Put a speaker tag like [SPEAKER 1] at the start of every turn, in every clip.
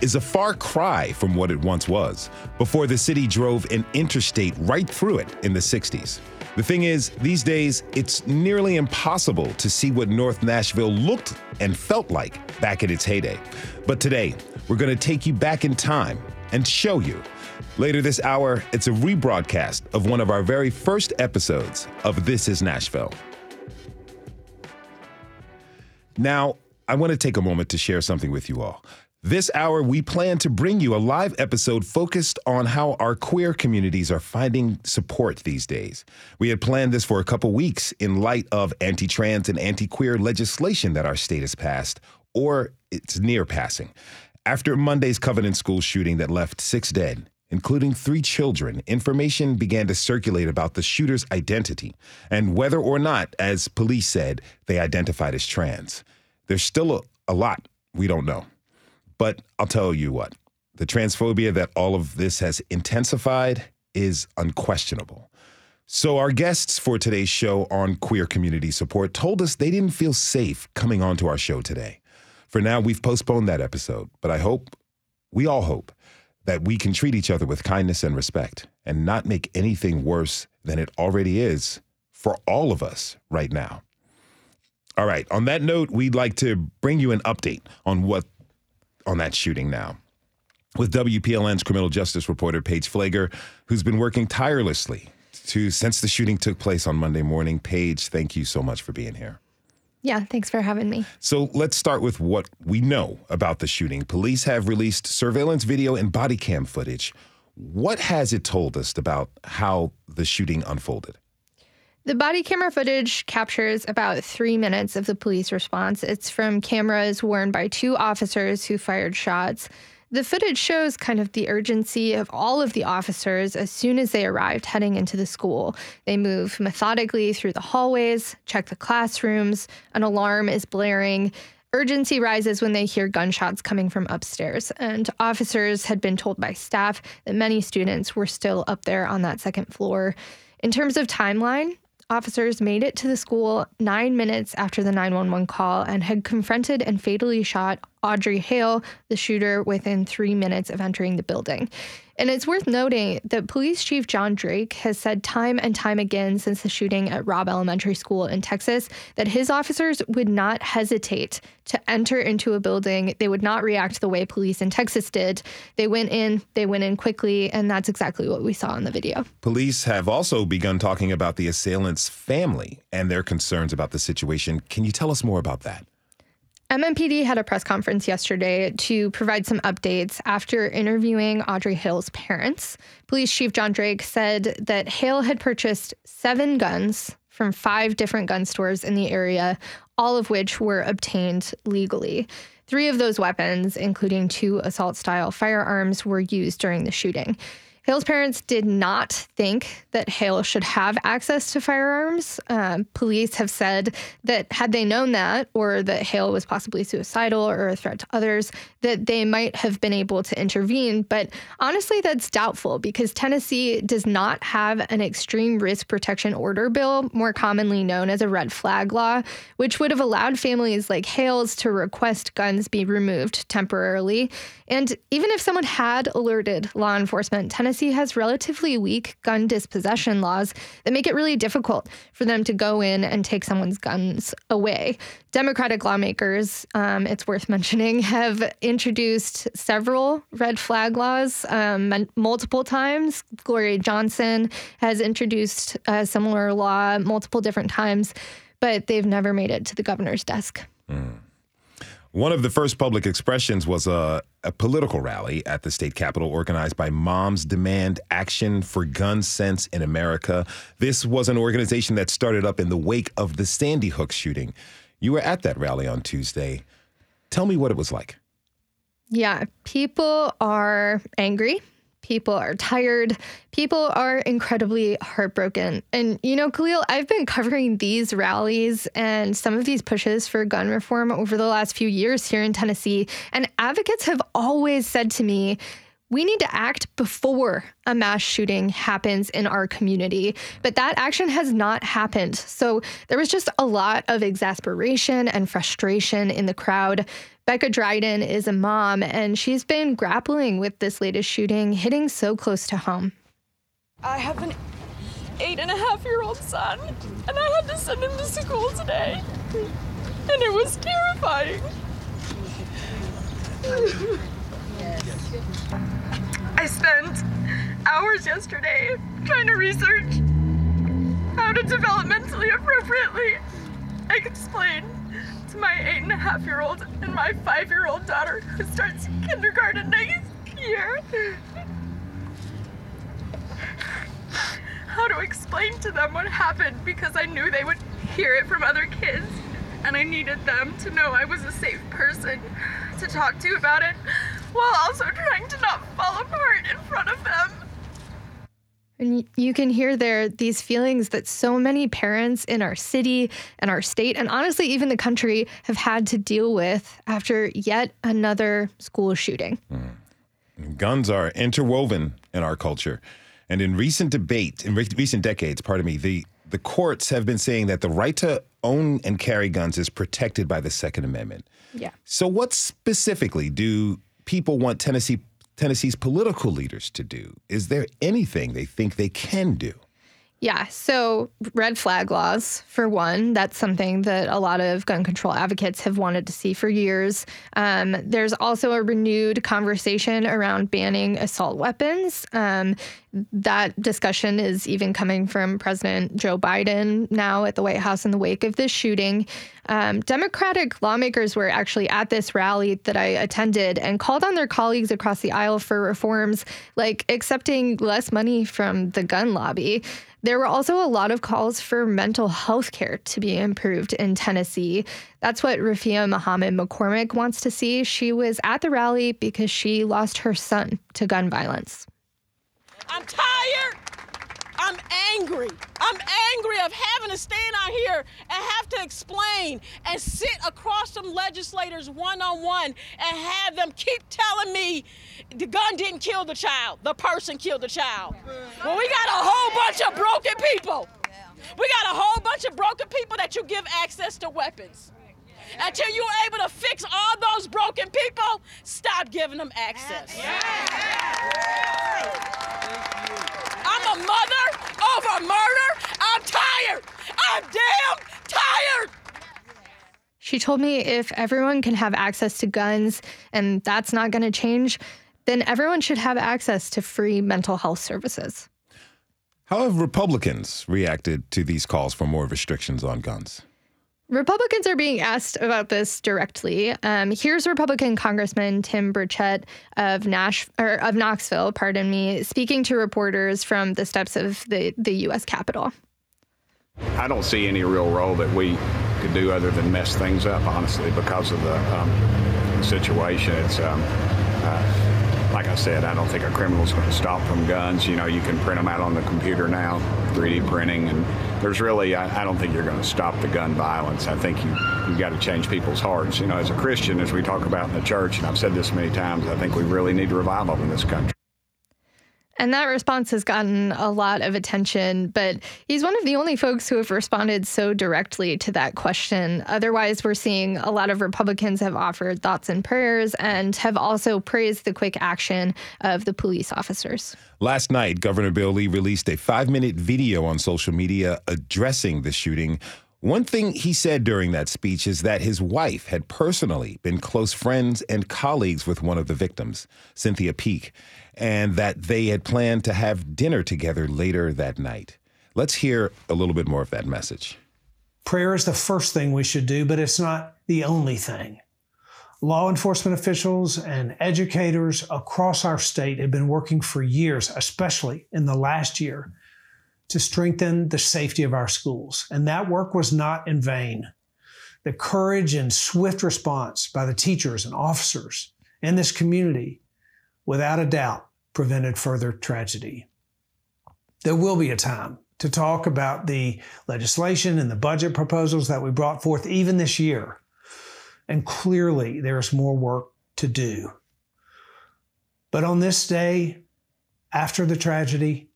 [SPEAKER 1] is a far cry from what it once was before the city drove an interstate right through it in the 60s. The thing is, these days, it's nearly impossible to see what North Nashville looked and felt like back in its heyday. But today, we're going to take you back in time and show you. Later this hour, it's a rebroadcast of one of our very first episodes of This is Nashville. Now, I want to take a moment to share something with you all. This hour, we plan to bring you a live episode focused on how our queer communities are finding support these days. We had planned this for a couple weeks in light of anti trans and anti queer legislation that our state has passed, or it's near passing. After Monday's Covenant School shooting that left six dead, including three children, information began to circulate about the shooter's identity and whether or not, as police said, they identified as trans. There's still a, a lot we don't know. But I'll tell you what, the transphobia that all of this has intensified is unquestionable. So, our guests for today's show on queer community support told us they didn't feel safe coming onto our show today. For now, we've postponed that episode, but I hope, we all hope, that we can treat each other with kindness and respect and not make anything worse than it already is for all of us right now. All right, on that note, we'd like to bring you an update on what on that shooting now with WPLN's criminal justice reporter Paige Pfleger, who's been working tirelessly to since the shooting took place on Monday morning. Paige, thank you so much for being here.
[SPEAKER 2] Yeah, thanks for having me.
[SPEAKER 1] So let's start with what we know about the shooting. Police have released surveillance video and body cam footage. What has it told us about how the shooting unfolded?
[SPEAKER 2] The body camera footage captures about three minutes of the police response. It's from cameras worn by two officers who fired shots. The footage shows kind of the urgency of all of the officers as soon as they arrived heading into the school. They move methodically through the hallways, check the classrooms, an alarm is blaring. Urgency rises when they hear gunshots coming from upstairs, and officers had been told by staff that many students were still up there on that second floor. In terms of timeline, Officers made it to the school nine minutes after the 911 call and had confronted and fatally shot Audrey Hale, the shooter, within three minutes of entering the building. And it's worth noting that Police Chief John Drake has said time and time again since the shooting at Robb Elementary School in Texas that his officers would not hesitate to enter into a building. They would not react the way police in Texas did. They went in, they went in quickly, and that's exactly what we saw in the video.
[SPEAKER 1] Police have also begun talking about the assailant's family and their concerns about the situation. Can you tell us more about that?
[SPEAKER 2] MNPD had a press conference yesterday to provide some updates after interviewing Audrey Hale's parents. Police Chief John Drake said that Hale had purchased seven guns from five different gun stores in the area, all of which were obtained legally. Three of those weapons, including two assault style firearms, were used during the shooting. Hale's parents did not think that Hale should have access to firearms. Um, police have said that had they known that, or that Hale was possibly suicidal or a threat to others, that they might have been able to intervene. But honestly, that's doubtful because Tennessee does not have an extreme risk protection order bill, more commonly known as a red flag law, which would have allowed families like Hale's to request guns be removed temporarily. And even if someone had alerted law enforcement, Tennessee has relatively weak gun dispossession laws that make it really difficult for them to go in and take someone's guns away. Democratic lawmakers, um, it's worth mentioning, have introduced several red flag laws um, multiple times. Gloria Johnson has introduced a similar law multiple different times, but they've never made it to the governor's desk. Mm.
[SPEAKER 1] One of the first public expressions was a, a, political rally at the state capitol organized by Moms Demand Action for Gun Sense in America. This was an organization that started up in the wake of the Sandy Hook shooting. You were at that rally on Tuesday. Tell me what it was like.
[SPEAKER 2] Yeah, people are angry. People are tired. People are incredibly heartbroken. And, you know, Khalil, I've been covering these rallies and some of these pushes for gun reform over the last few years here in Tennessee. And advocates have always said to me, we need to act before a mass shooting happens in our community. But that action has not happened. So there was just a lot of exasperation and frustration in the crowd. Becca Dryden is a mom, and she's been grappling with this latest shooting hitting so close to home.
[SPEAKER 3] I have an eight and a half year old son, and I had to send him to school today. And it was terrifying. I spent hours yesterday trying to research how to developmentally appropriately explain to my eight and a half year old and my five year old daughter who starts kindergarten next year how to explain to them what happened because I knew they would hear it from other kids and I needed them to know I was a safe person to talk to about it while also trying to not fall apart in front of them.
[SPEAKER 2] And you can hear there these feelings that so many parents in our city and our state, and honestly, even the country, have had to deal with after yet another school shooting.
[SPEAKER 1] Mm. Guns are interwoven in our culture. And in recent debate, in recent decades, pardon me, the, the courts have been saying that the right to own and carry guns is protected by the Second Amendment.
[SPEAKER 2] Yeah.
[SPEAKER 1] So, what specifically do people want Tennessee Tennessee's political leaders to do? Is there anything they think they can do?
[SPEAKER 2] Yeah. So, red flag laws, for one, that's something that a lot of gun control advocates have wanted to see for years. Um, there's also a renewed conversation around banning assault weapons. Um, that discussion is even coming from President Joe Biden now at the White House in the wake of this shooting. Um, Democratic lawmakers were actually at this rally that I attended and called on their colleagues across the aisle for reforms like accepting less money from the gun lobby. There were also a lot of calls for mental health care to be improved in Tennessee. That's what Rafia Muhammad McCormick wants to see. She was at the rally because she lost her son to gun violence.
[SPEAKER 4] I'm tired. I'm angry. I'm angry of having to stand out here and have to explain and sit across some legislators one on one and have them keep telling me the gun didn't kill the child, the person killed the child. Well, we got a whole bunch of broken people. We got a whole bunch of broken people that you give access to weapons. Until you're able to fix all those broken people, stop giving them access. I'm a mother over murder. I'm tired. I'm damn tired.
[SPEAKER 2] She told me if everyone can have access to guns and that's not going to change, then everyone should have access to free mental health services.
[SPEAKER 1] How have Republicans reacted to these calls for more restrictions on guns?
[SPEAKER 2] Republicans are being asked about this directly. Um, here's Republican Congressman Tim Burchett of Nash or of Knoxville, pardon me, speaking to reporters from the steps of the, the U.S. Capitol.
[SPEAKER 5] I don't see any real role that we could do other than mess things up, honestly, because of the um, situation. It's um, uh, like I said, I don't think a criminal's going to stop from guns. You know, you can print them out on the computer now, 3D printing, and there's really, I, I don't think you're going to stop the gun violence. I think you, you've got to change people's hearts. You know, as a Christian, as we talk about in the church, and I've said this many times, I think we really need revival in this country.
[SPEAKER 2] And that response has gotten a lot of attention, but he's one of the only folks who have responded so directly to that question. Otherwise, we're seeing a lot of Republicans have offered thoughts and prayers and have also praised the quick action of the police officers.
[SPEAKER 1] Last night, Governor Bill Lee released a five minute video on social media addressing the shooting. One thing he said during that speech is that his wife had personally been close friends and colleagues with one of the victims, Cynthia Peak and that they had planned to have dinner together later that night. Let's hear a little bit more of that message.
[SPEAKER 6] Prayer is the first thing we should do, but it's not the only thing. Law enforcement officials and educators across our state have been working for years, especially in the last year, to strengthen the safety of our schools. And that work was not in vain. The courage and swift response by the teachers and officers in this community without a doubt, prevented further tragedy. There will be a time to talk about the legislation and the budget proposals that we brought forth even this year. And clearly, there is more work to do. But on this day, after the tragedy,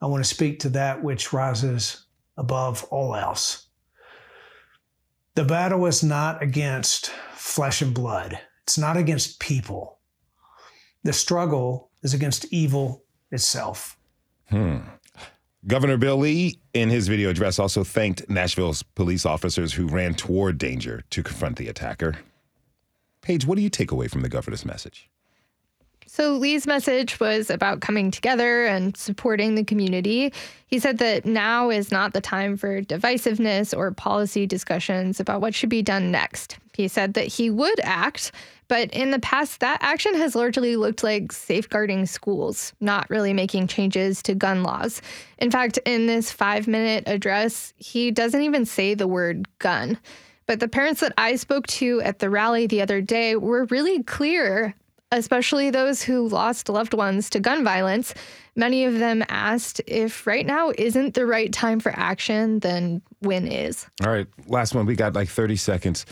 [SPEAKER 6] I want to speak to that which rises above all else. The battle is not against flesh and blood, it's not against people. The struggle is against evil itself.
[SPEAKER 1] Hmm. Governor Bill Lee, in his video address, also thanked Nashville's police officers who ran toward danger to confront the attacker. Paige, what do you take away from the governor's message?
[SPEAKER 2] So Lee's message was about coming together and supporting the community. He said that now is not the time for divisiveness or policy discussions about what should be done next. He said that he would act, but in the past, that action has largely looked like safeguarding schools, not really making changes to gun laws. In fact, in this five minute address, he doesn't even say the word gun. But the parents that I spoke to at the rally the other day were really clear especially those who lost loved ones to gun violence. Many of them asked if right now isn't the right time for action, then when is?
[SPEAKER 1] All right, last one. We got like 30 seconds.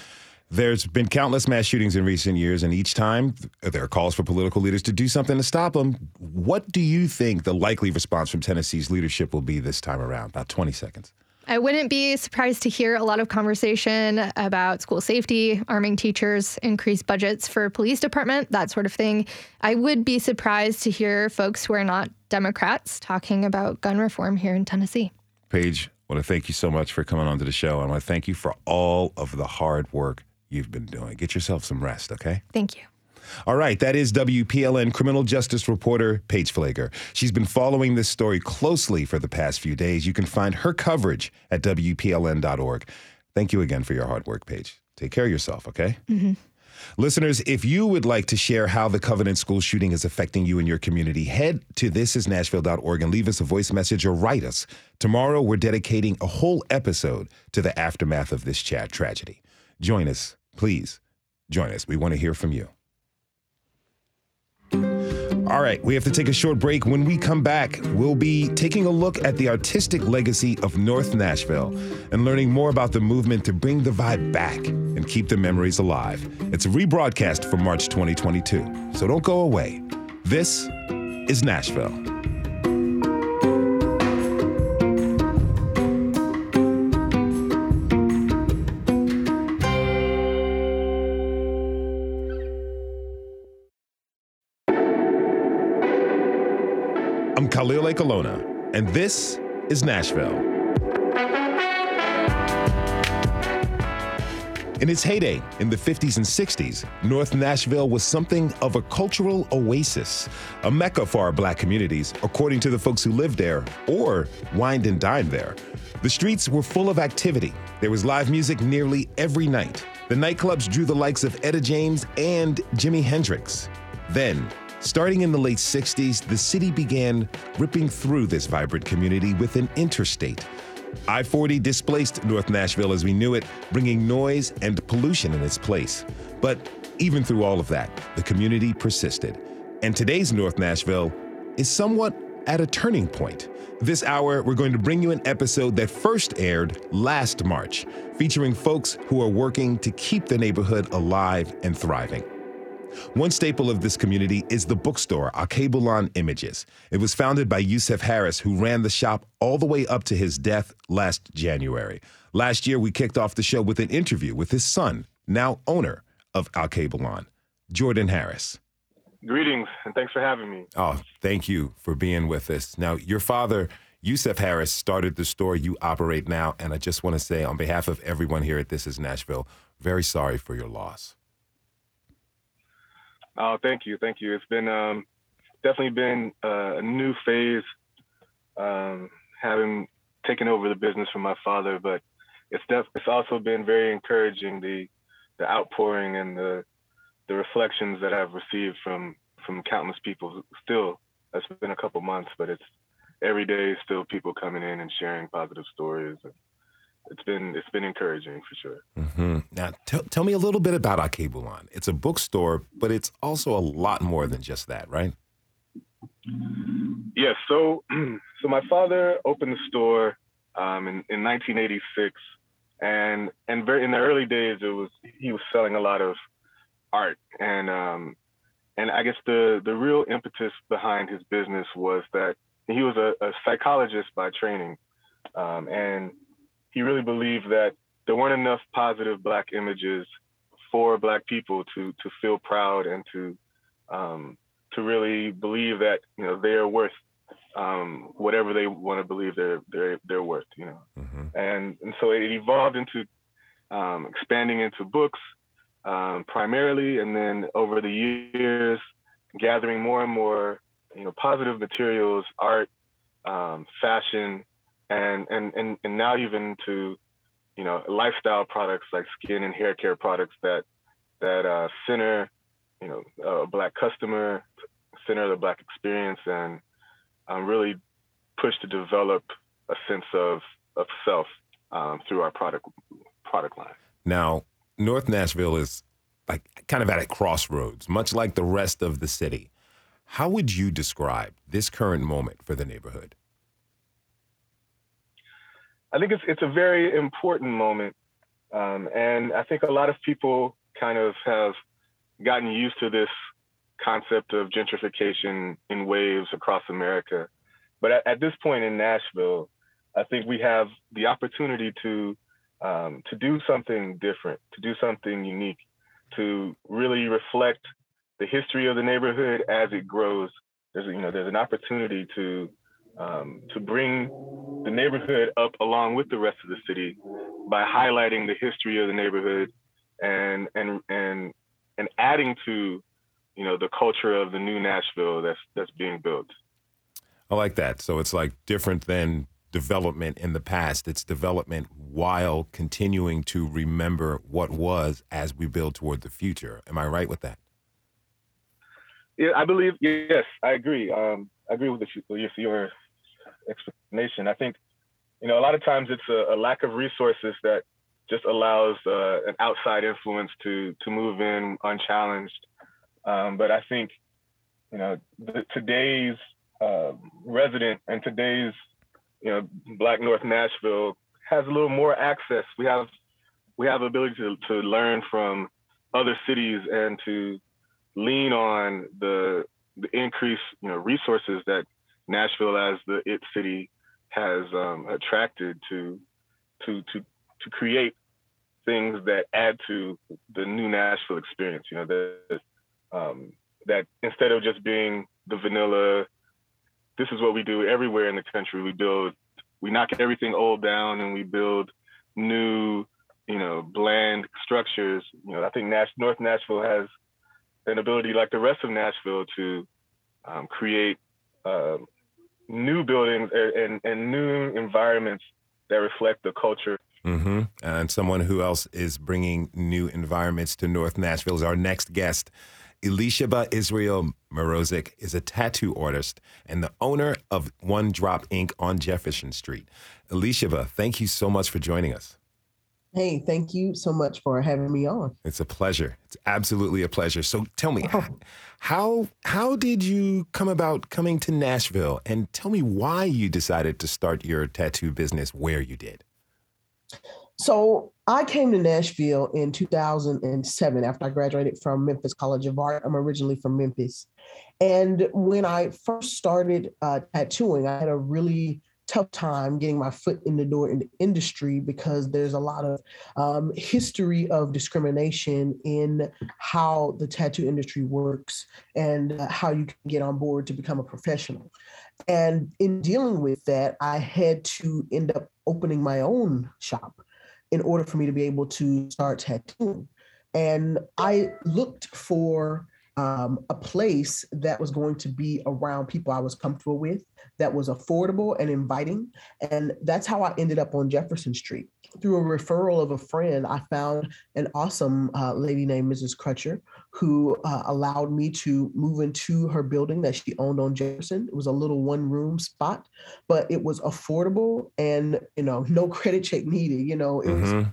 [SPEAKER 1] There's been countless mass shootings in recent years, and each time there are calls for political leaders to do something to stop them. What do you think the likely response from Tennessee's leadership will be this time around? About 20 seconds.
[SPEAKER 2] I wouldn't be surprised to hear a lot of conversation about school safety, arming teachers, increased budgets for police department, that sort of thing. I would be surprised to hear folks who are not Democrats talking about gun reform here in Tennessee.
[SPEAKER 1] Paige, I want to thank you so much for coming onto the show. I want to thank you for all of the hard work you've been doing. Get yourself some rest, okay?
[SPEAKER 2] Thank you.
[SPEAKER 1] All right, that is WPLN criminal justice reporter Paige Pfleger. She's been following this story closely for the past few days. You can find her coverage at WPLN.org. Thank you again for your hard work, Paige. Take care of yourself, okay? Mm-hmm. Listeners, if you would like to share how the Covenant School shooting is affecting you and your community, head to thisisnashville.org and leave us a voice message or write us. Tomorrow, we're dedicating a whole episode to the aftermath of this chat tragedy. Join us, please. Join us. We want to hear from you. All right, we have to take a short break. When we come back, we'll be taking a look at the artistic legacy of North Nashville and learning more about the movement to bring the vibe back and keep the memories alive. It's a rebroadcast from March 2022, so don't go away. This is Nashville. Khalil Ekulona, and this is Nashville. In its heyday in the 50s and 60s, North Nashville was something of a cultural oasis, a mecca for our black communities, according to the folks who lived there or wined and dined there. The streets were full of activity. There was live music nearly every night. The nightclubs drew the likes of Etta James and Jimi Hendrix. Then, Starting in the late 60s, the city began ripping through this vibrant community with an interstate. I 40 displaced North Nashville as we knew it, bringing noise and pollution in its place. But even through all of that, the community persisted. And today's North Nashville is somewhat at a turning point. This hour, we're going to bring you an episode that first aired last March, featuring folks who are working to keep the neighborhood alive and thriving. One staple of this community is the bookstore Alkebu-Lan Images. It was founded by Yusef Harris, who ran the shop all the way up to his death last January. Last year, we kicked off the show with an interview with his son, now owner of Alkebu-Lan, Jordan Harris.
[SPEAKER 7] Greetings, and thanks for having me.
[SPEAKER 1] Oh, thank you for being with us. Now, your father, Yusef Harris, started the store you operate now, and I just want to say, on behalf of everyone here at This Is Nashville, very sorry for your loss.
[SPEAKER 7] Oh, thank you, thank you. It's been um, definitely been uh, a new phase, um, having taken over the business from my father. But it's def- it's also been very encouraging the the outpouring and the the reflections that I've received from from countless people. Still, it's been a couple months, but it's every day still people coming in and sharing positive stories. It's been it's been encouraging for sure.
[SPEAKER 1] Mm-hmm. Now, t- tell me a little bit about Alkebu-Lan. It's a bookstore, but it's also a lot more than just that, right?
[SPEAKER 7] Yes. So, so my father opened the store um, in, in 1986, and and very in the early days, it was he was selling a lot of art, and um, and I guess the the real impetus behind his business was that he was a, a psychologist by training, um, and he really believed that there weren't enough positive black images for black people to to feel proud and to um, to really believe that you know they're worth um, whatever they want to believe they're they're they're worth, you know. Mm-hmm. And and so it evolved into um, expanding into books um, primarily, and then over the years, gathering more and more, you know, positive materials, art, um, fashion, and and and and now even to, you know, lifestyle products like skin and hair care products that that uh, center, you know, a black customer, center the black experience, and um, really push to develop a sense of of self um, through our product product line.
[SPEAKER 1] Now, North Nashville is like kind of at a crossroads, much like the rest of the city. How would you describe this current moment for the neighborhood?
[SPEAKER 7] I think it's it's a very important moment, um, and I think a lot of people kind of have gotten used to this concept of gentrification in waves across America. But at, at this point in Nashville, I think we have the opportunity to um, to do something different, to do something unique, to really reflect the history of the neighborhood as it grows. There's you know there's an opportunity to um, to bring the neighborhood up along with the rest of the city by highlighting the history of the neighborhood and and and and adding to you know the culture of the new Nashville that's that's being built.
[SPEAKER 1] I like that. So it's like different than development in the past. It's development while continuing to remember what was as we build toward the future. Am I right with that?
[SPEAKER 7] Yeah, I believe. Yes, I agree. Um, I agree with, the, with your explanation. I think, you know, a lot of times it's a, a lack of resources that just allows uh, an outside influence to to move in unchallenged. Um, but I think, you know, the, today's uh, resident and today's, you know, Black North Nashville has a little more access. We have we have ability to, to learn from other cities and to lean on the the increased you know resources that Nashville as the it city has um, attracted to to to to create things that add to the new Nashville experience. You know that um, that instead of just being the vanilla, this is what we do everywhere in the country. We build, we knock everything old down, and we build new, you know, bland structures. You know, I think Nash, North Nashville has an ability, like the rest of Nashville, to um, create uh, new buildings and, and, new environments that reflect the culture.
[SPEAKER 1] Mm-hmm. And someone who else is bringing new environments to North Nashville is our next guest. Elisheba Israel Mrozik is a tattoo artist and the owner of One Drop Ink on Jefferson Street. Elisheba, thank you so much for joining us.
[SPEAKER 8] Hey, thank you so much for having me on.
[SPEAKER 1] It's a pleasure. It's absolutely a pleasure. So tell me, oh. how how did you come about coming to Nashville and tell me why you decided to start your tattoo business where you did?
[SPEAKER 8] So I came to Nashville in 2007 after I graduated from Memphis College of Art. I'm originally from Memphis. And when I first started uh, tattooing, I had a really tough time getting my foot in the door in the industry because there's a lot of um, history of discrimination in how the tattoo industry works and uh, how you can get on board to become a professional. And in dealing with that, I had to end up opening my own shop in order for me to be able to start tattooing. And I looked for um, a place that was going to be around people I was comfortable with, that was affordable and inviting. And that's how I ended up on Jefferson Street. Through a referral of a friend, I found an awesome uh, lady named Mrs. Crutcher who uh, allowed me to move into her building that she owned on Jefferson. It was a little one room spot, but it was affordable and, you know, no credit check needed. You know, it mm-hmm. was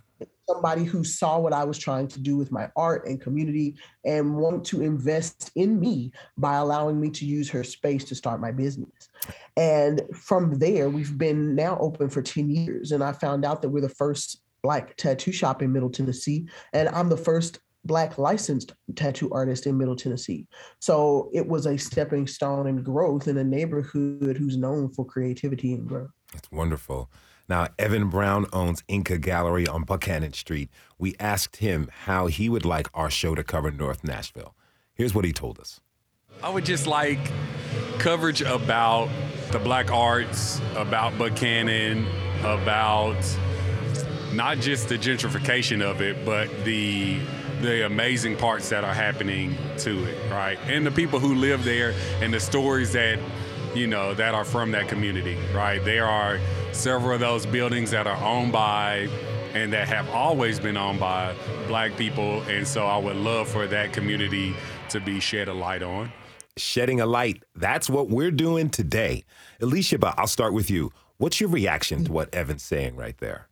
[SPEAKER 8] somebody who saw what I was trying to do with my art and community and wanted to invest in me by allowing me to use her space to start my business. And from there, we've been now open for 10 years. And I found out that we're the first black tattoo shop in Middle Tennessee. And I'm the first black licensed tattoo artist in Middle Tennessee. So it was a stepping stone in growth in a neighborhood who's known for creativity and growth.
[SPEAKER 1] That's wonderful. Now, Evan Brown owns Inca Gallery on Buchanan Street. We asked him how he would like our show to cover North Nashville. Here's what he told us.
[SPEAKER 9] I would just like coverage about the black arts, about Buchanan, about not just the gentrification of it, but the the amazing parts that are happening to it, right? And the people who live there and the stories that, you know, that are from that community, right? There are several of those buildings that are owned by and that have always been owned by black people. And so I would love for that community to be shed a light on.
[SPEAKER 1] Shedding a light. That's what we're doing today. Alicia, I'll start with you. What's your reaction to what Evan's saying right there?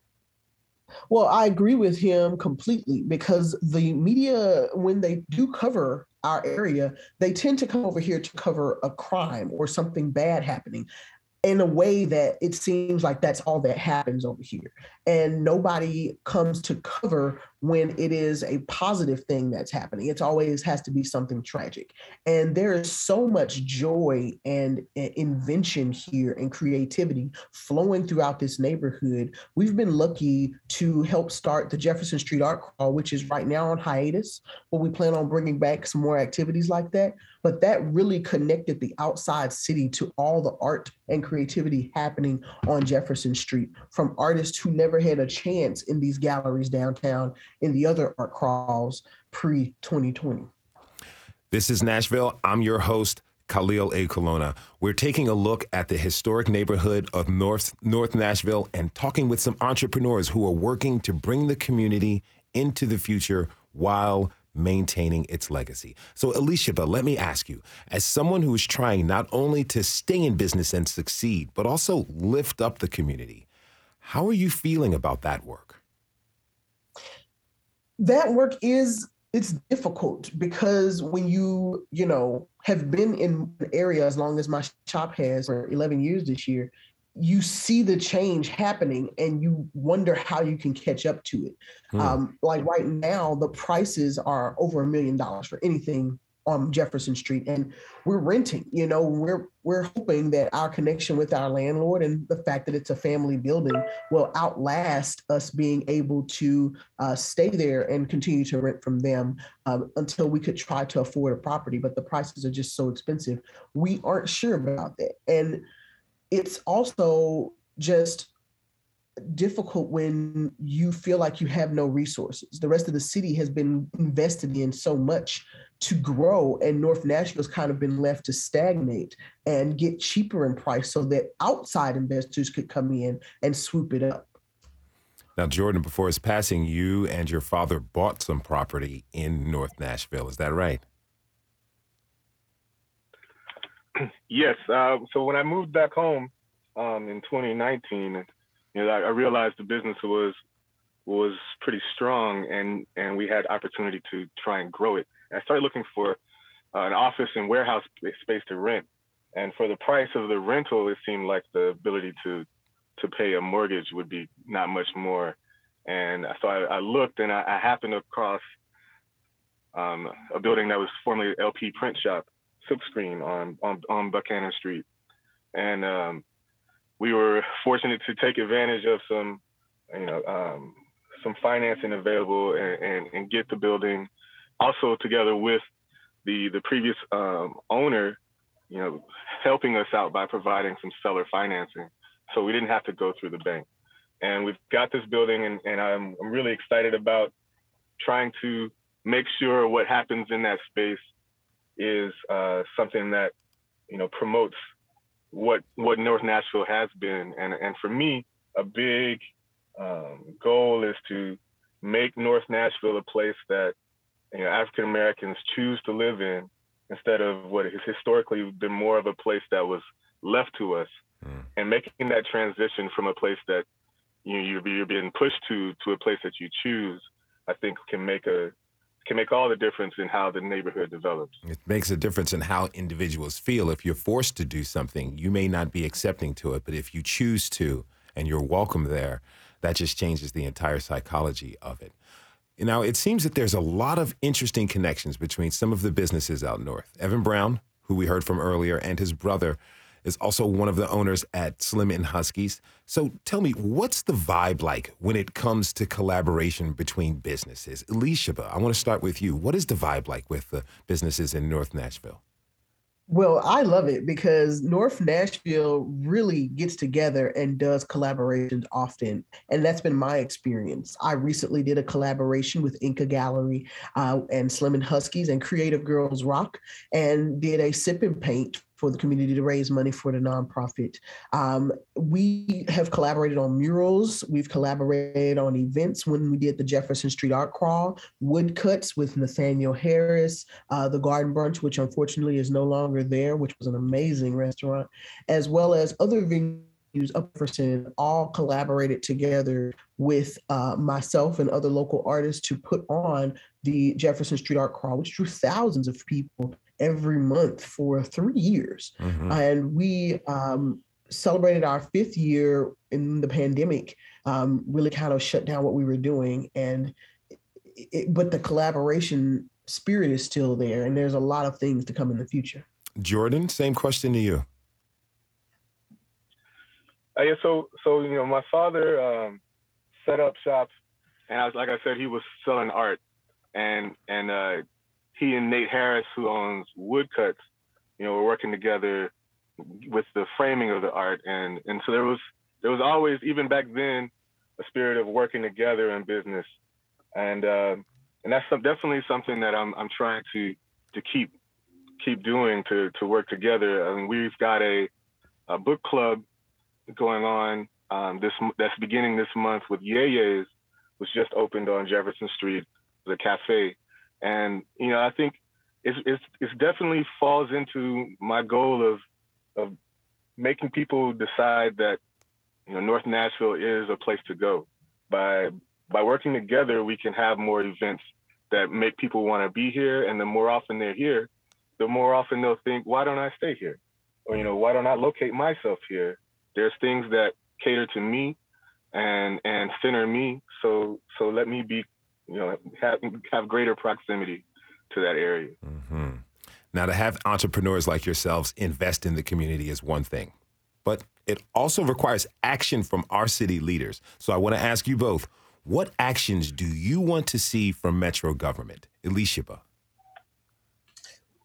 [SPEAKER 8] Well, I agree with him completely because the media, when they do cover our area, they tend to come over here to cover a crime or something bad happening in a way that it seems like that's all that happens over here. And nobody comes to cover when it is a positive thing that's happening. It always has to be something tragic. And there is so much joy and uh, invention here and creativity flowing throughout this neighborhood. We've been lucky to help start the Jefferson Street Art Crawl, which is right now on hiatus, but we plan on bringing back some more activities like that. But that really connected the outside city to all the art and creativity happening on Jefferson Street from artists who never had a chance in these galleries downtown in the other art crawls pre 2020.
[SPEAKER 1] This is Nashville. I'm your host, Khalil Ekulona. We're taking a look at the historic neighborhood of North, North Nashville and talking with some entrepreneurs who are working to bring the community into the future while maintaining its legacy. So, Alicia, but let me ask you, as someone who is trying not only to stay in business and succeed, but also lift up the community, how are you feeling about that work?
[SPEAKER 8] That work is it's difficult because when you, you know, have been in an area as long as my shop has for 11 years this year, you see the change happening and you wonder how you can catch up to it. Hmm. Um, like right now, the prices are over a million dollars for anything on Jefferson Street, and we're renting. You know, we're we're hoping that our connection with our landlord and the fact that it's a family building will outlast us being able to uh, stay there and continue to rent from them um, until we could try to afford a property. But the prices are just so expensive. We aren't sure about that, and it's also just difficult when you feel like you have no resources. The rest of the city has been invested in so much to grow, and North Nashville's kind of been left to stagnate and get cheaper in price so that outside investors could come in and swoop it up.
[SPEAKER 1] Now, Jordan, before his passing, you and your father bought some property in North Nashville. Is that right?
[SPEAKER 7] yes. Uh, so when I moved back home um, in 2019, you know, I, I, realized the business was was pretty strong, and and we had opportunity to try and grow it. And I started looking for uh, an office and warehouse space to rent, and for the price of the rental, it seemed like the ability to to pay a mortgage would be not much more. And so I, I looked, and I, I happened across um, a building that was formerly LP Print Shop, Silkscreen on on, on Buchanan Street, and um, we were fortunate to take advantage of some, you know, um, some financing available and, and, and, get the building. Also, together with the the previous um, owner, you know, helping us out by providing some seller financing, so we didn't have to go through the bank. And we've got this building, and, and I'm, I'm really excited about trying to make sure what happens in that space is uh, something that you know promotes what what North Nashville has been, and and for me, a big um, goal is to make North Nashville a place that you know African Americans choose to live in instead of what has historically been more of a place that was left to us, mm. and making that transition from a place that you know, you're, you're being pushed to to a place that you choose, I think can make a can make all the difference in how the neighborhood develops.
[SPEAKER 1] It makes a difference in how individuals feel. If you're forced to do something, you may not be accepting to it, but if you choose to and you're welcome there, that just changes the entire psychology of it. Now, it seems that there's a lot of interesting connections between some of the businesses out north. Evan Brown, who we heard from earlier, and his brother is also one of the owners at Slim and Husky's. So tell me, what's the vibe like when it comes to collaboration between businesses? Alicia, I want to start with you. What is the vibe like with the businesses in North Nashville?
[SPEAKER 8] Well, I love it because North Nashville really gets together and does collaborations often. And that's been my experience. I recently did a collaboration with Inca Gallery uh, and Slim and Husky's and Creative Girls Rock and did a sip and paint for the community to raise money for the nonprofit. Um, we have collaborated on murals. We've collaborated on events when we did the Jefferson Street Art Crawl, woodcuts with Nathaniel Harris, uh, the Garden Brunch, which unfortunately is no longer there, which was an amazing restaurant, as well as other venues up for sin all collaborated together with uh, myself and other local artists to put on the Jefferson Street Art Crawl, which drew thousands of people every month for three years. Mm-hmm. And we um, celebrated our fifth year in the pandemic, um, really kind of shut down what we were doing. And it, but the collaboration spirit is still there, and there's a lot of things to come in the future.
[SPEAKER 1] Jordan, same question to you.
[SPEAKER 7] Uh, yeah, so so you know, my father um, set up shop, and I was like I said, he was selling art, and and uh, he and Nate Harris, who owns Woodcuts, you know, were working together with the framing of the art, and and so there was there was always even back then a spirit of working together in business, and uh, and that's some, definitely something that I'm I'm trying to to keep keep doing to to work together. I mean, we've got a a book club going on um, this that's beginning this month with Yeye's, which just opened on Jefferson Street, the cafe, and you know, I think it's it's definitely falls into my goal of of making people decide that you know North Nashville is a place to go. By by working together, we can have more events that make people want to be here, and the more often they're here, the more often they'll think, why don't I stay here? Or you know, why don't I locate myself here? There's things that cater to me and and center me. So so let me be you know, have, have greater proximity to that area.
[SPEAKER 1] Mm-hmm. Now, to have entrepreneurs like yourselves invest in the community is one thing, but it also requires action from our city leaders. So I want to ask you both what actions do you want to see from Metro government? Elisheba.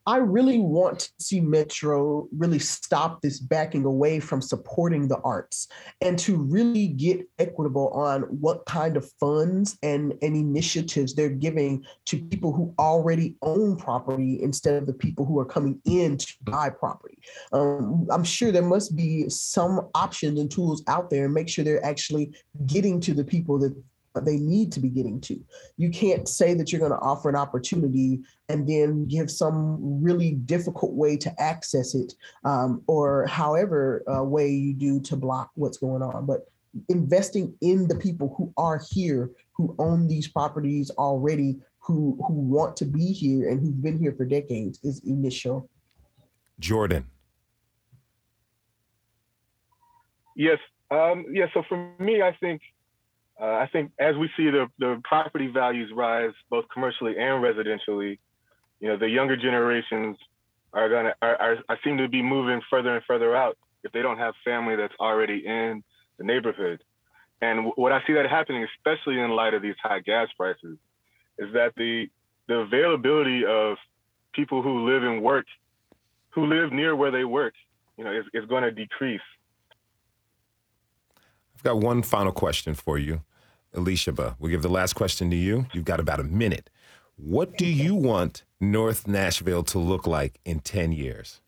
[SPEAKER 8] I really want to see Metro really stop this backing away from supporting the arts and to really get equitable on what kind of funds and, and initiatives they're giving to people who already own property instead of the people who are coming in to buy property. Um, I'm sure there must be some options and tools out there and make sure they're actually getting to the people that they need to be getting to. You can't say that you're going to offer an opportunity and then give some really difficult way to access it um, or however uh, way you do to block what's going on. But investing in the people who are here, who own these properties already, who who want to be here and who've been here for decades is initial.
[SPEAKER 1] Jordan.
[SPEAKER 7] Yes. Um, yeah. So for me, I think uh, I think as we see the, the property values rise, both commercially and residentially, you know, the younger generations are gonna are, are, are seem to be moving further and further out if they don't have family that's already in the neighborhood. And what I see that happening, especially in light of these high gas prices, is that the the availability of people who live and work, who live near where they work, you know, is, is going to decrease
[SPEAKER 1] got one final question for you, Alicia. We'll give the last question to you. You've got about a minute. What do you want North Nashville to look like in 10 years?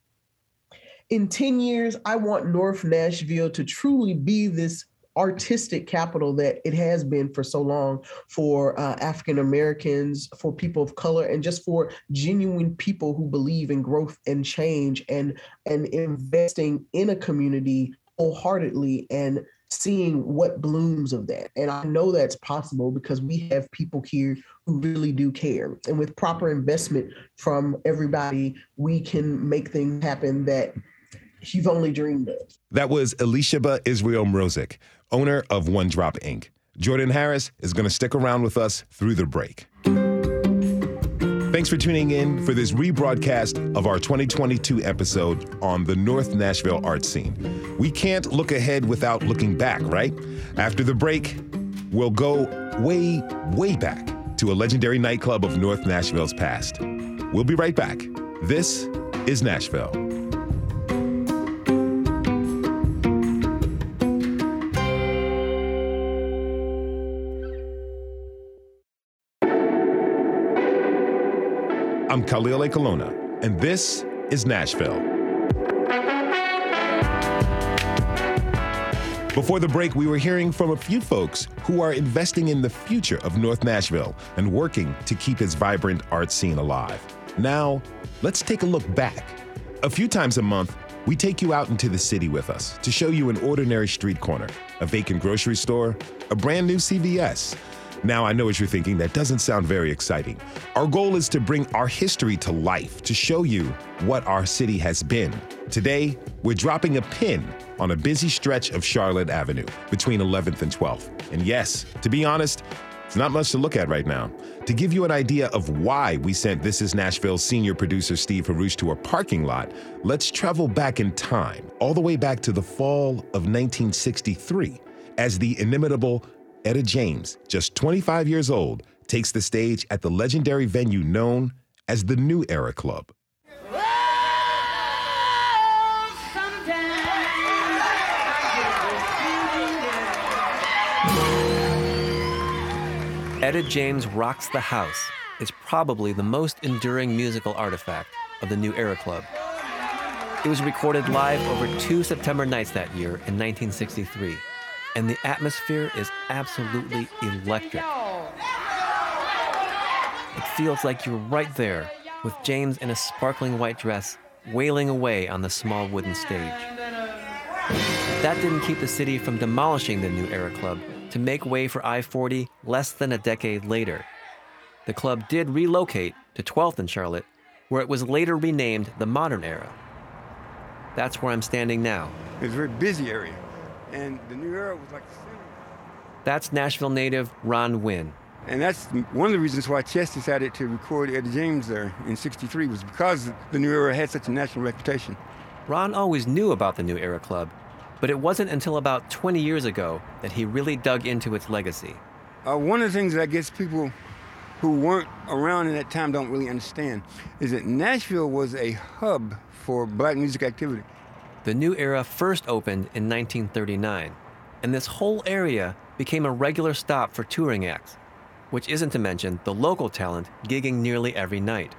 [SPEAKER 8] In 10 years, I want North Nashville to truly be this artistic capital that it has been for so long for uh, African Americans, for people of color, and just for genuine people who believe in growth and change and and investing in a community wholeheartedly and seeing what blooms of that. And I know that's possible because we have people here who really do care. And with proper investment from everybody, we can make things happen that you've only dreamed of.
[SPEAKER 1] That was Elisheba Israel Mrozik, owner of One Drop Ink. Jordan Harris is going to stick around with us through the break. Thanks for tuning in for this rebroadcast of our 2022 episode on the North Nashville art scene. We can't look ahead without looking back, right? After the break, we'll go way, way back to a legendary nightclub of North Nashville's past. We'll be right back. This is Nashville. Khalil Ekulona, and this is Nashville. Before the break, we were hearing from a few folks who are investing in the future of North Nashville and working to keep its vibrant art scene alive. Now, let's take a look back. A few times a month, we take you out into the city with us to show you an ordinary street corner, a vacant grocery store, a brand new CVS, now, I know what you're thinking. That doesn't sound very exciting. Our goal is to bring our history to life, to show you what our city has been. Today, we're dropping a pin on a busy stretch of Charlotte Avenue between 11th and 12th. And yes, to be honest, it's not much to look at right now. To give you an idea of why we sent This Is Nashville's senior producer Steve Haruch to a parking lot, let's travel back in time, all the way back to the fall of 1963, as the inimitable Etta James, just 25 years old, takes the stage at the legendary venue known as the New Era Club.
[SPEAKER 10] Etta James Rocks the House is probably the most enduring musical artifact of the New Era Club. It was recorded live over two September nights that year in 1963 and the atmosphere is absolutely electric. It feels like you're right there with James in a sparkling white dress wailing away on the small wooden stage. That didn't keep the city from demolishing the New Era Club to make way for I 40 less than a decade later. The club did relocate to 12th and Charlotte, where it was later renamed the Modern Era. That's where I'm standing now.
[SPEAKER 11] It's a very busy area and the New Era was like the center.
[SPEAKER 10] That's Nashville native Ron Wynn.
[SPEAKER 11] And that's one of the reasons why Chess decided to record Etta James there in 63 was because the New Era had such a national reputation.
[SPEAKER 10] Ron always knew about the New Era Club, but it wasn't until about 20 years ago that he really dug into its legacy.
[SPEAKER 11] Uh, one of the things that I guess people who weren't around in that time don't really understand is that Nashville was a hub for black music activity.
[SPEAKER 10] The new era first opened in 1939, and this whole area became a regular stop for touring acts, which isn't to mention the local talent gigging nearly every night.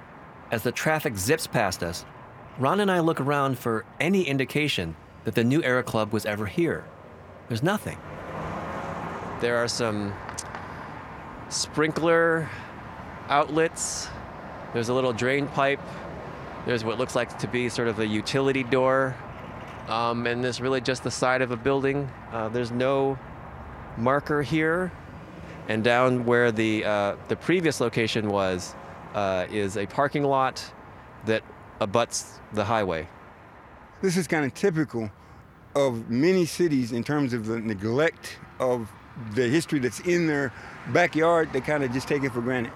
[SPEAKER 10] As the traffic zips past us, Ron and I look around for any indication that the New Era Club was ever here. There's nothing. There are some sprinkler outlets. There's a little drain pipe. There's what looks like to be sort of a utility door um, and this really just the side of a building. Uh, there's no marker here, and down where the uh, the previous location was uh, is a parking lot that abuts the highway.
[SPEAKER 11] This is kind of typical of many cities in terms of the neglect of the history that's in their backyard. They kind of just take it for granted.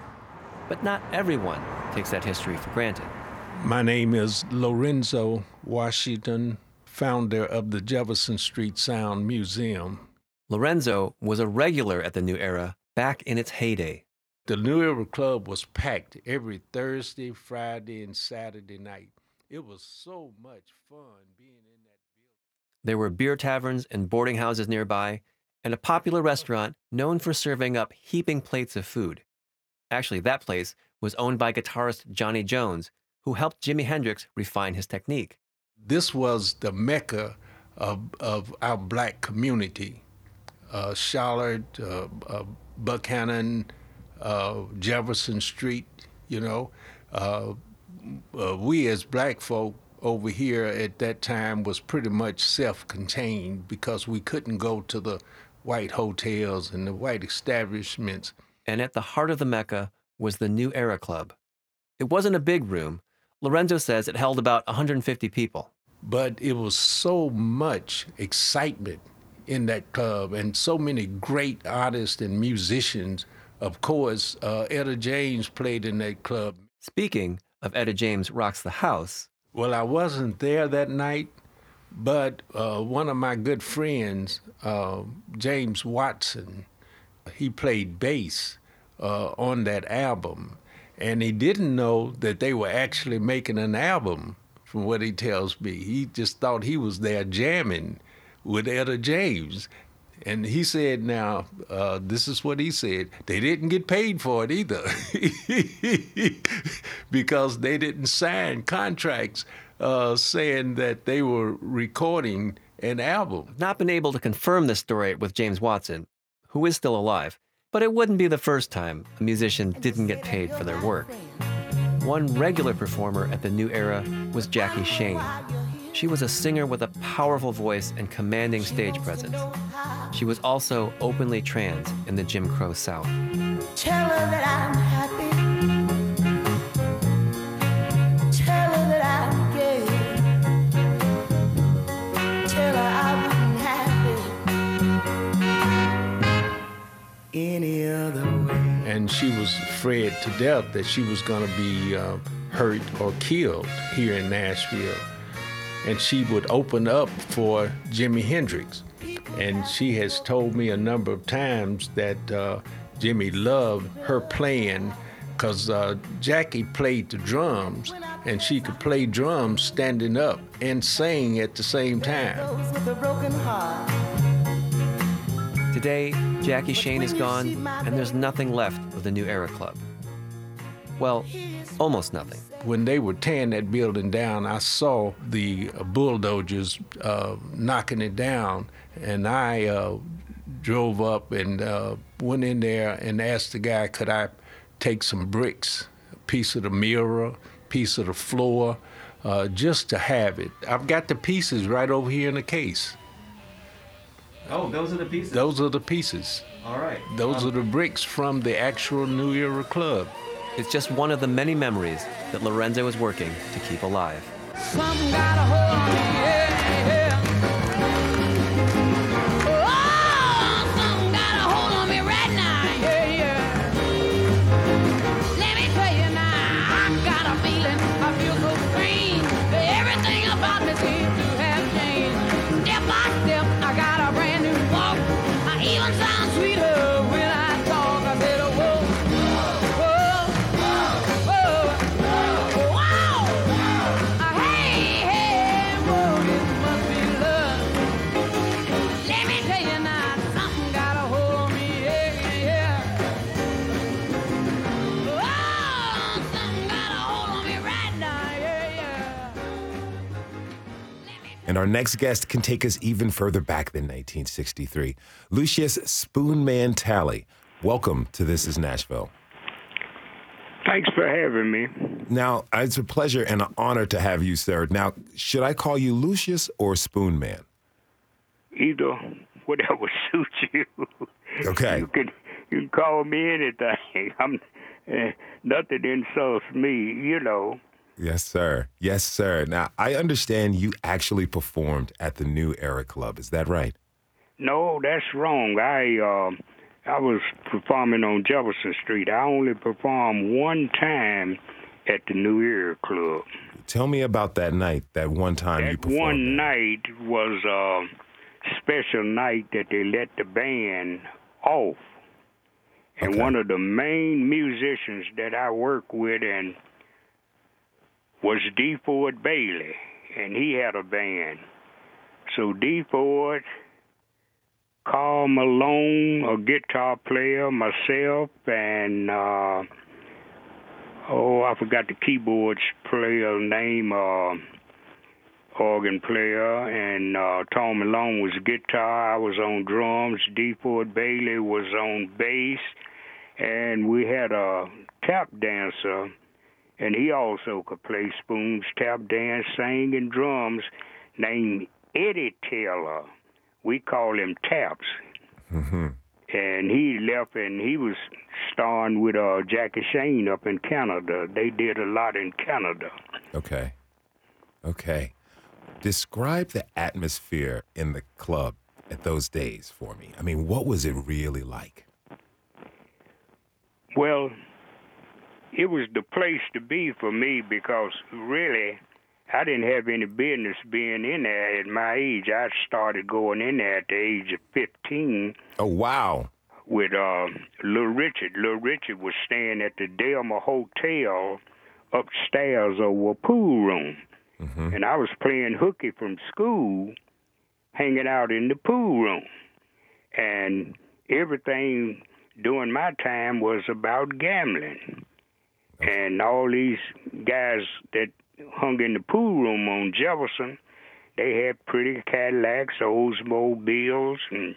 [SPEAKER 10] But not everyone takes that history for granted.
[SPEAKER 12] My name is Lorenzo Washington founder of the Jefferson Street Sound Museum.
[SPEAKER 10] Lorenzo was a regular at the New Era back in its heyday.
[SPEAKER 12] The New Era Club was packed every Thursday, Friday, and Saturday night. It was so much fun being in that building.
[SPEAKER 10] There were beer taverns and boarding houses nearby, and a popular restaurant known for serving up heaping plates of food. Actually, that place was owned by guitarist Johnny Jones, who helped Jimi Hendrix refine his technique
[SPEAKER 12] this was the mecca of, of our black community. Uh, Charlotte, uh, uh, Buchanan, uh, Jefferson Street, you know. Uh, uh, we as black folk over here at that time was pretty much self-contained because we couldn't go to the white hotels and the white establishments.
[SPEAKER 10] And at the heart of the Mecca was the New Era Club. It wasn't a big room. Lorenzo says it held about 150 people.
[SPEAKER 12] But it was so much excitement in that club and so many great artists and musicians. Of course, uh, Etta James played in that club.
[SPEAKER 10] Speaking of Etta James Rocks the House.
[SPEAKER 12] Well, I wasn't there that night, but uh, one of my good friends, uh, James Watson, he played bass uh, on that album. And he didn't know that they were actually making an album, from what he tells me. He just thought he was there jamming with Etta James. And he said, now, uh, this is what he said. They didn't get paid for it either because they didn't sign contracts uh, saying that they were recording an album.
[SPEAKER 10] Not been able to confirm this story with James Watson, who is still alive, but it wouldn't be the first time a musician didn't get paid for their work. One regular performer at the new era was Jackie Shane. She was a singer with a powerful voice and commanding stage presence. She was also openly trans in the Jim Crow South.
[SPEAKER 13] Tell her that I'm happy. Tell her that I'm gay. Tell her I wouldn't any other way.
[SPEAKER 12] And she was afraid to death that she was going to be uh, hurt or killed here in Nashville and she would open up for Jimi Hendrix. And she has told me a number of times that uh, Jimi loved her playing because uh, Jackie played the drums and she could play drums standing up and sing at the same time.
[SPEAKER 10] Today, Jackie Shane is gone, and there's nothing left of the New Era Club. Well, almost nothing.
[SPEAKER 12] When they were tearing that building down, I saw the bulldozers uh, knocking it down, and I uh, drove up and uh, went in there and asked the guy, could I take some bricks, a piece of the mirror, piece of the floor, uh, just to have it. I've got the pieces right over here in the case.
[SPEAKER 10] Oh, those are the pieces?
[SPEAKER 12] Those are the pieces.
[SPEAKER 10] All right.
[SPEAKER 12] Those
[SPEAKER 10] Um,
[SPEAKER 12] are the bricks from the actual New Era Club.
[SPEAKER 10] It's just one of the many memories that Lorenzo is working to keep alive.
[SPEAKER 1] And our next guest can take us even further back than 1963. Lucius Spoonman Talley, Welcome to This is Nashville.
[SPEAKER 14] Thanks for having me.
[SPEAKER 1] Now, it's a pleasure and an honor to have you, sir. Now, should I call you Lucius or Spoonman?
[SPEAKER 14] Either whatever suits you.
[SPEAKER 1] Okay.
[SPEAKER 14] You can you can call me anything. I'm uh, nothing insults me, you know.
[SPEAKER 1] Yes, sir. Yes, sir. Now, I understand you actually performed at the New Era Club. Is that right?
[SPEAKER 14] No, that's wrong. I um I was performing on Jefferson Street. I only performed one time at the New Era Club.
[SPEAKER 1] Tell me about that night, that one time you
[SPEAKER 14] That
[SPEAKER 1] performed.
[SPEAKER 14] one night was a special night that they let the band off. And one of the main musicians that I work with and was D. Ford Bailey, and he had a band. So D. Ford, Carl Malone, a guitar player, myself, and uh, oh, I forgot the keyboards player name. Uh, organ player, and uh, Tom Malone was guitar. I was on drums. D. Ford Bailey was on bass, and we had a tap dancer and he also could play spoons, tap dance, sing, and drums. Named Eddie Taylor. We call him Taps.
[SPEAKER 1] Mm-hmm.
[SPEAKER 14] And he left, and he was starring with uh, Jackie Shane up in Canada. They did a lot in Canada.
[SPEAKER 1] Okay. Okay. Describe the atmosphere in the club at those days for me. I mean, what was it really like?
[SPEAKER 14] Well, it was the place to be for me because really I didn't have any business being in there at my age. I started going in there at the age of 15
[SPEAKER 1] Oh, wow.
[SPEAKER 14] with uh, Little Richard. Little Richard was staying at the Delma Hotel upstairs over a pool room. And I was playing hooky from school, hanging out in the pool room. And everything during my time was about gambling. And all these guys that hung in the pool room on Jefferson, they had pretty Cadillacs, Oldsmobiles, and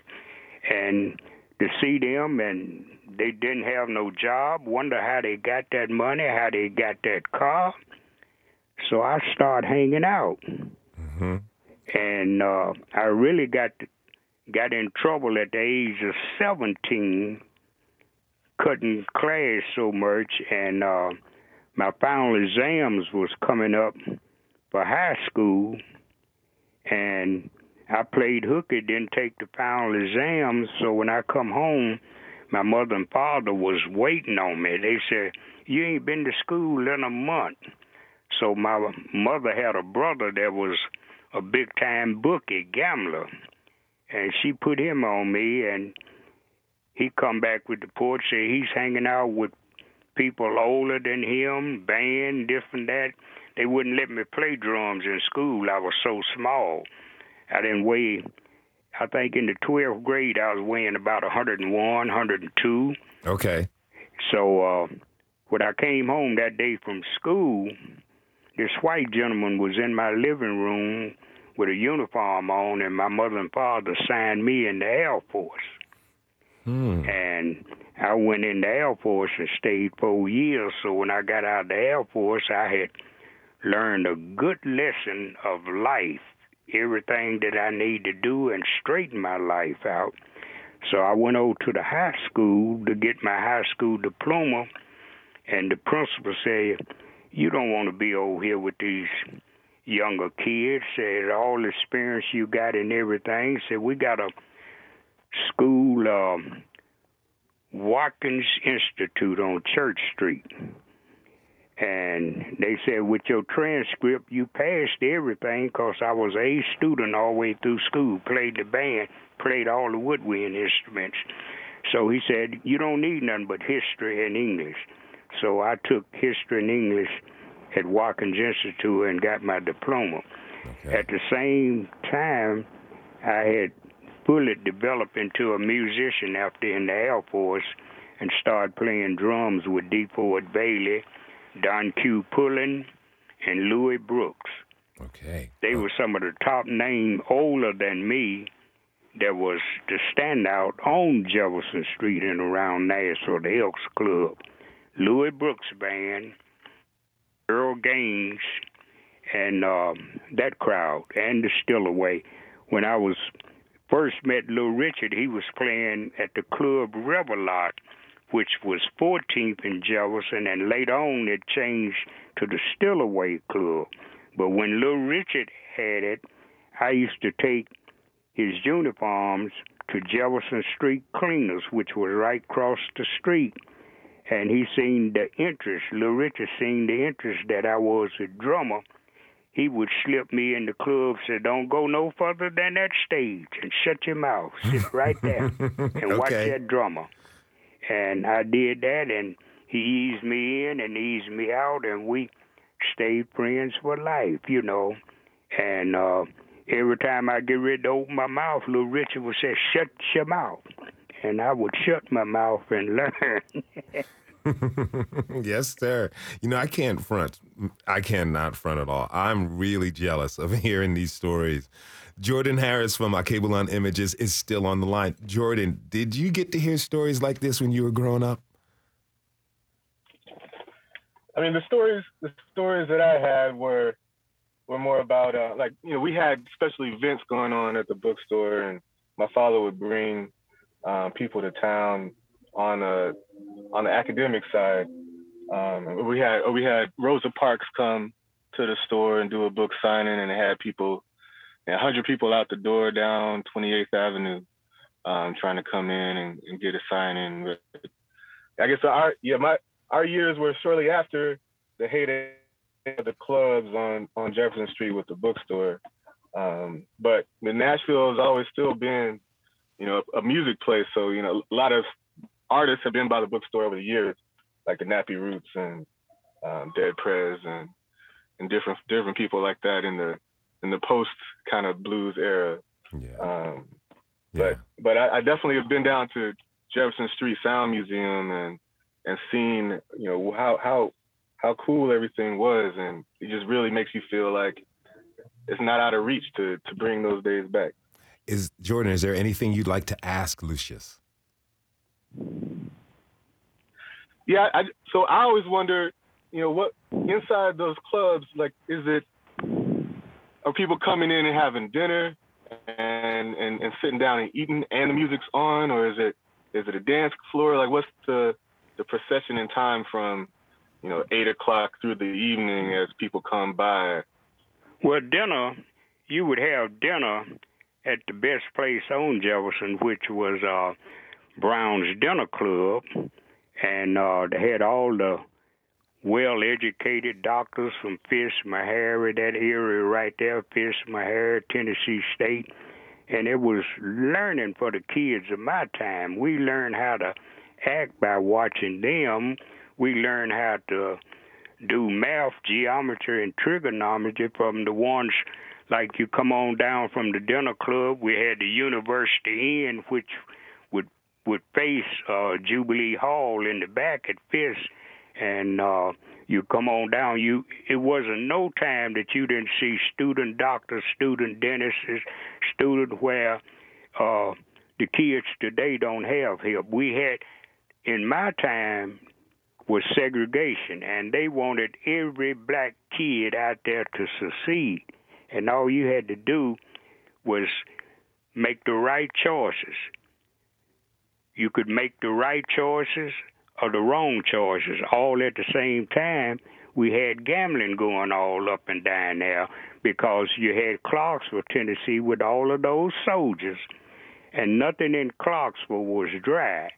[SPEAKER 14] and to see them and they didn't have no job, wonder how they got that money, how they got that car. So I started hanging out,
[SPEAKER 1] Mm-hmm.
[SPEAKER 14] and uh, I really got got in trouble at the age of seventeen, cutting class so much, and uh, my final exams was coming up for high school, and I played hooky, didn't take the final exams. So when I come home, my mother and father was waiting on me. They said, "You ain't been to school in a month." So my mother had a brother that was a big time bookie gambler, and she put him on me, and he come back with the report say he's hanging out with people older than him, band, this and that. They wouldn't let me play drums in school. I was so small. I didn't weigh. I think in the 12th grade I was weighing about 101, 102.
[SPEAKER 1] Okay.
[SPEAKER 14] So uh, when I came home that day from school, this white gentleman was in my living room with a uniform on, and my mother and father signed me in the Air Force.
[SPEAKER 1] Hmm.
[SPEAKER 14] And I went in the Air Force and stayed four years. So when I got out of the Air Force, I had learned a good lesson of life, everything that I need to do and straighten my life out. So I went over to the high school to get my high school diploma, and the principal said, "You don't want to be over here with these younger kids." Said all the experience you got and everything. Said we got a school, um, Watkins Institute on Church Street. And they said, with your transcript, you passed everything because I was a student all the way through school, played the band, played all the woodwind instruments. So he said, you don't need nothing but history and English. So I took history and English at Watkins Institute and got my diploma. At the same time, I had fully developed into a musician after in the Air Force and started playing drums with D. Ford Bailey, Don Q. Pullen, and Louis Brooks.
[SPEAKER 1] Okay.
[SPEAKER 14] They were some of the top names older than me that was the standout on Jefferson Street and around Nashville, the Elks Club. Louis Brooks Band, Earl Gaines, and um, that crowd, and the Stillaway. When I was first met Little Richard, he was playing at the Club Revelot, which was 14th in Jefferson, and later on it changed to the Stillaway Club. But when Little Richard had it, I used to take his uniforms to Jefferson Street Cleaners, which was right across the street. And he seen the interest, Little Richard seen the interest that I was a drummer. He would slip me in the club, say, Don't go no further than that stage and shut your mouth. Sit right there and watch that drummer. And I did that, and he eased me in and eased me out, and we stayed friends for life, you know. And uh, every time I get ready to open my mouth, little Richard would say, "Shut your mouth," and I would shut my mouth and learn.
[SPEAKER 1] yes, sir. You know, I can't front. I cannot front at all. I'm really jealous of hearing these stories. Jordan Harris from Alkebu-Lan Images is still on the line. Jordan, did you get to hear stories like this when you were growing up?
[SPEAKER 7] I mean, the stories the stories that I had were were more about uh, like you know we had special events going on at the bookstore, and my father would bring um, people to town on a on the academic side. Um, we had we had Rosa Parks come to the store and do a book signing, and had people, 100 people out the door down 28th Avenue, um, trying to come in and, and get a signing. I guess our yeah my our years were shortly after the heyday of the clubs on on Jefferson Street with the bookstore. Um, but Nashville has always still been, you know, a music place. So you know, a lot of artists have been by the bookstore over the years, like the Nappy Roots and um, Dead Prez and and different different people like that in the in the post kind of blues era.
[SPEAKER 1] Yeah.
[SPEAKER 7] Um, but but I, I definitely have been down to Jefferson Street Sound Museum and and seen you know how how how cool everything was, and it just really makes you feel like it's not out of reach to to bring those days back.
[SPEAKER 1] Is Jordan? Is there anything you'd like to ask Lucius?
[SPEAKER 7] Yeah, I, so I always wonder, you know, what inside those clubs, like, is it are people coming in and having dinner and and, and sitting down and eating, and the music's on, or is it is it a dance floor? Like, what's the the procession in time from, you know, eight o'clock through the evening as people come by?
[SPEAKER 14] Well, dinner, you would have dinner at the best place on Jefferson, which was uh, Brown's Dinner Club, and uh, they had all the well-educated doctors from Fisk, Meharry, that area right there, Fisk, Meharry, Tennessee State, and it was learning for the kids of my time. We learned how to act by watching them. We learned how to do math, geometry, and trigonometry from the ones like you come on down from the dinner club. We had the University Inn, which would face uh, Jubilee Hall in the back at Fisk, and uh, you come on down. You it wasn't no time that you didn't see student doctors, student dentists, student where uh, the kids today don't have help. We had in my time was segregation, and they wanted every black kid out there to succeed, and all you had to do was make the right choices. You could make the right choices or the wrong choices all at the same time. We had gambling going all up and down there because you had Clarksville, Tennessee, with all of those soldiers, and nothing in Clarksville was dry.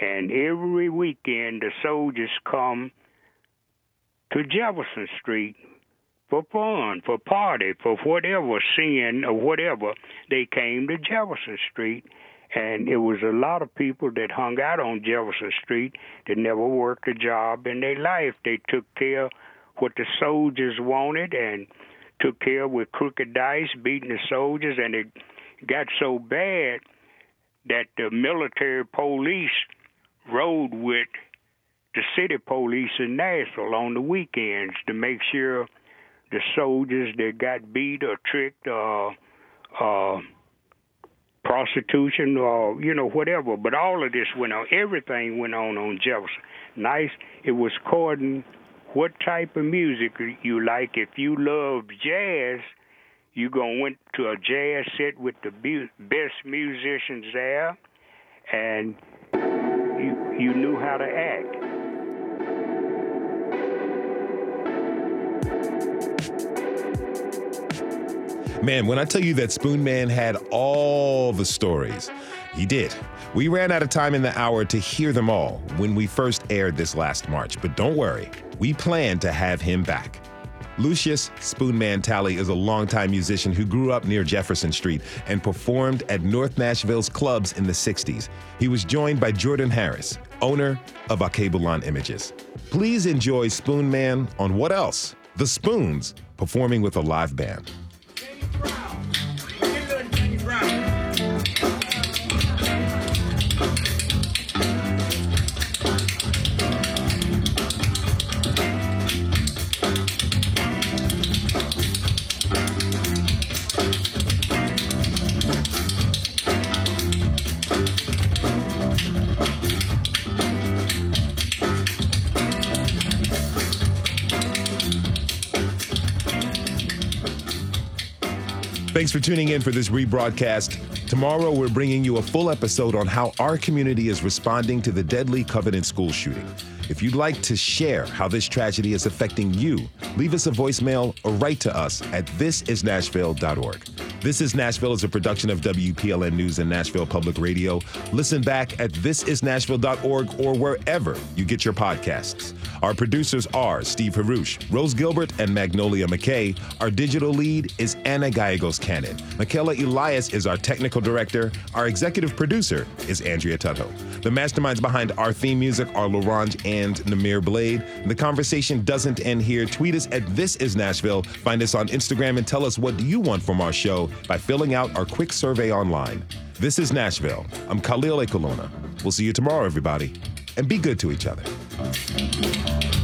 [SPEAKER 14] And every weekend, the soldiers come to Jefferson Street for fun, for party, for whatever sin or whatever. They came to Jefferson Street, and it was a lot of people that hung out on Jefferson Street that never worked a job in their life. They took care of what the soldiers wanted and took care with crooked dice, beating the soldiers, and it got so bad that the military police rode with the city police in Nashville on the weekends to make sure the soldiers that got beat or tricked or uh, prostitution or you know whatever. But all of this went on. Everything went on on Jefferson. Nice. It was according what type of music you like. If you love jazz, you gonna went to a jazz set with the best musicians there, and you you knew how to act.
[SPEAKER 1] Man, when I tell you that Spoon Man had all the stories, he did. We ran out of time in the hour to hear them all when we first aired this last March, but don't worry, we plan to have him back. Lucius Spoonman Talley is a longtime musician who grew up near Jefferson Street and performed at North Nashville's clubs in the 60s. He was joined by Jordan Harris, owner of Alkebu-Lan Images. Please enjoy Spoonman on What Else? The Spoons, performing with a live band. Thanks for tuning in for this rebroadcast. Tomorrow, we're bringing you a full episode on how our community is responding to the deadly Covenant school shooting. If you'd like to share how this tragedy is affecting you, leave us a voicemail or write to us at thisisnashville.org. This is Nashville is a production of WPLN News and Nashville Public Radio. Listen back at thisisnashville.org or wherever you get your podcasts. Our producers are Steve Haruch, Rose Gilbert, and Magnolia McKay. Our digital lead is Anna Gallegos Cannon. Michaela Elias is our technical director. Our executive producer is Andrea Tuttle. The masterminds behind our theme music are Laurent and Namir Blade. The conversation doesn't end here. Tweet us at This Is Nashville. Find us on Instagram and tell us what you want from our show by filling out our quick survey online. This is Nashville. I'm Khalil Ekulona. We'll see you tomorrow, everybody, and be good to each other. Okay.